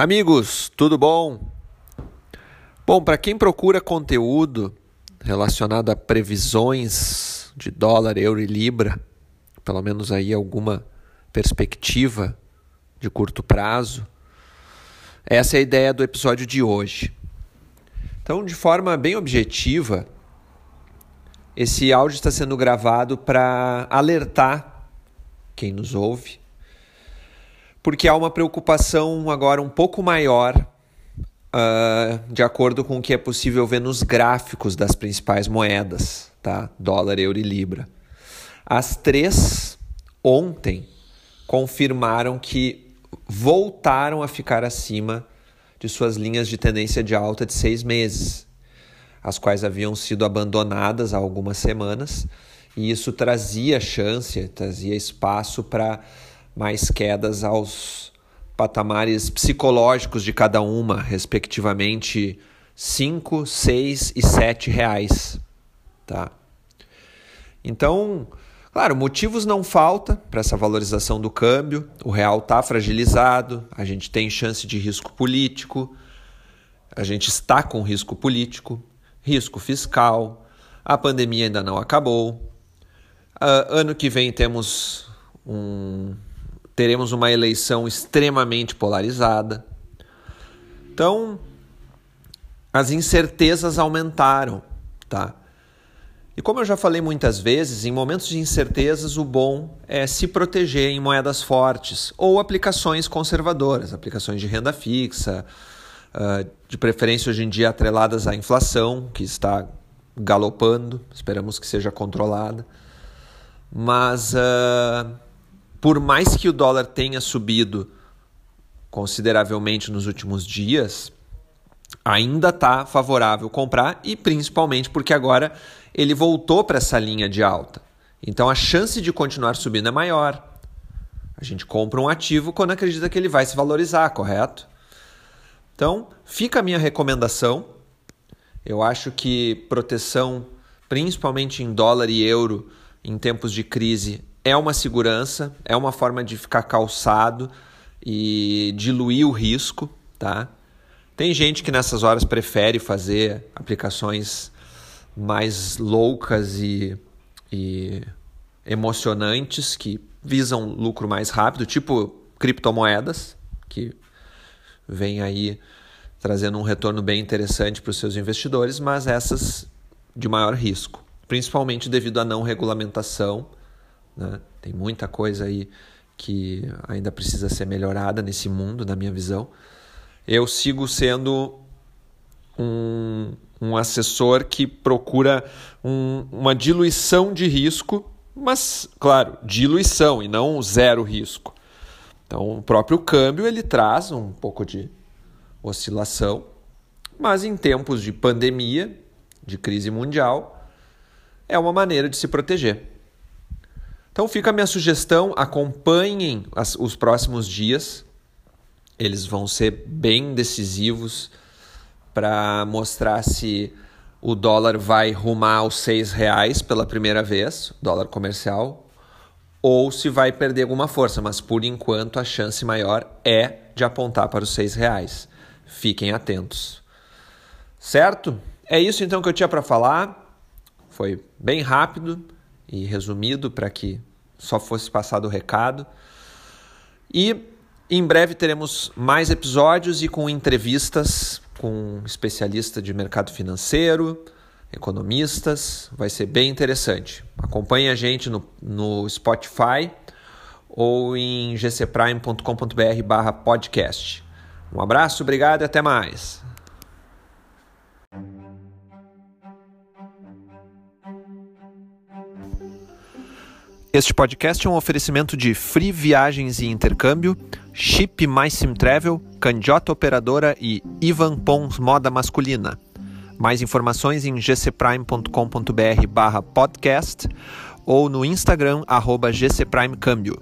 Amigos, tudo bom? Bom, para quem procura conteúdo relacionado a previsões de dólar, euro e libra, pelo menos aí alguma perspectiva de curto prazo, essa é a ideia do episódio de hoje. Então, de forma bem objetiva, esse áudio está sendo gravado para alertar quem nos ouve porque há uma preocupação agora um pouco maior, uh, de acordo com o que é possível ver nos gráficos das principais moedas, tá? Dólar, euro e libra. As três ontem confirmaram que voltaram a ficar acima de suas linhas de tendência de alta de seis meses, as quais haviam sido abandonadas há algumas semanas, e isso trazia chance, trazia espaço para mais quedas aos patamares psicológicos de cada uma, respectivamente 5, 6 e 7 reais. Tá? Então, claro, motivos não falta para essa valorização do câmbio. O real está fragilizado, a gente tem chance de risco político, a gente está com risco político, risco fiscal, a pandemia ainda não acabou. Uh, ano que vem temos um teremos uma eleição extremamente polarizada. Então, as incertezas aumentaram, tá? E como eu já falei muitas vezes, em momentos de incertezas, o bom é se proteger em moedas fortes ou aplicações conservadoras, aplicações de renda fixa, ah, de preferência hoje em dia atreladas à inflação, que está galopando, esperamos que seja controlada. Mas uh, por mais que o dólar tenha subido consideravelmente nos últimos dias, ainda está favorável comprar e principalmente porque agora ele voltou para essa linha de alta. Então a chance de continuar subindo é maior. A gente compra um ativo quando acredita que ele vai se valorizar, correto? Então, fica a minha recomendação. Eu acho que proteção, principalmente em dólar e euro, em tempos de crise, é uma segurança, é uma forma de ficar calçado e diluir o risco, tá? Tem gente que nessas horas prefere fazer aplicações mais loucas e, e emocionantes que visam lucro mais rápido, tipo criptomoedas, que vem aí trazendo um retorno bem interessante para os seus investidores, mas essas de maior risco, principalmente devido à não regulamentação né? Tem muita coisa aí que ainda precisa ser melhorada nesse mundo, na minha visão. Eu sigo sendo um, um assessor que procura um, uma diluição de risco, mas, claro, diluição e não zero risco. Então, o próprio câmbio ele traz um pouco de oscilação, mas em tempos de pandemia, de crise mundial, é uma maneira de se proteger. Então fica a minha sugestão, acompanhem as, os próximos dias. Eles vão ser bem decisivos para mostrar se o dólar vai rumar aos seis reais pela primeira vez, dólar comercial, ou se vai perder alguma força. Mas por enquanto a chance maior é de apontar para os seis reais. Fiquem atentos. Certo? É isso então que eu tinha para falar. Foi bem rápido e resumido para que só fosse passado o recado. E em breve teremos mais episódios e com entrevistas com especialista de mercado financeiro, economistas. Vai ser bem interessante. Acompanhe a gente no, no Spotify ou em gcprime.com.br barra podcast. Um abraço, obrigado e até mais. Este podcast é um oferecimento de Free Viagens e Intercâmbio, Chip Mais Sim Travel, Candiota Operadora e Ivan Pons Moda Masculina. Mais informações em gcprime.com.br barra podcast ou no Instagram arroba gcprimecâmbio.